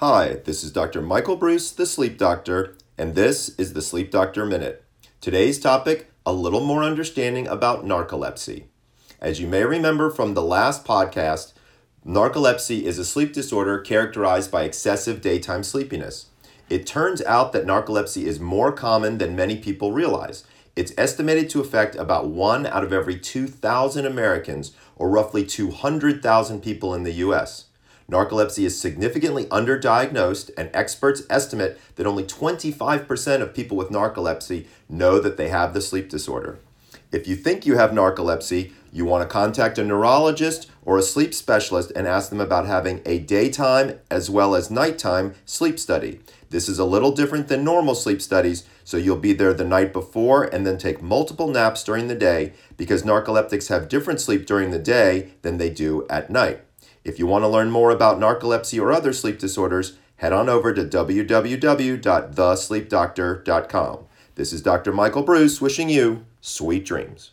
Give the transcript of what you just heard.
Hi, this is Dr. Michael Breus, the sleep doctor, and this is the Sleep Doctor Minute. Today's topic a little more understanding about narcolepsy. As you may remember from the last podcast, narcolepsy is a sleep disorder characterized by excessive daytime sleepiness. It turns out that narcolepsy is more common than many people realize. It's estimated to affect about one out of every 2,000 Americans, or roughly 200,000 people in the US. Narcolepsy is significantly underdiagnosed, and experts estimate that only 25% of people with narcolepsy know that they have the sleep disorder. If you think you have narcolepsy, you want to contact a neurologist or a sleep specialist and ask them about having a daytime as well as nighttime sleep study. This is a little different than normal sleep studies, so you'll be there the night before and then take multiple naps during the day because narcoleptics have different sleep during the day than they do at night. If you want to learn more about narcolepsy or other sleep disorders, head on over to www.thesleepdoctor.com. This is Dr. Michael Breus wishing you sweet dreams.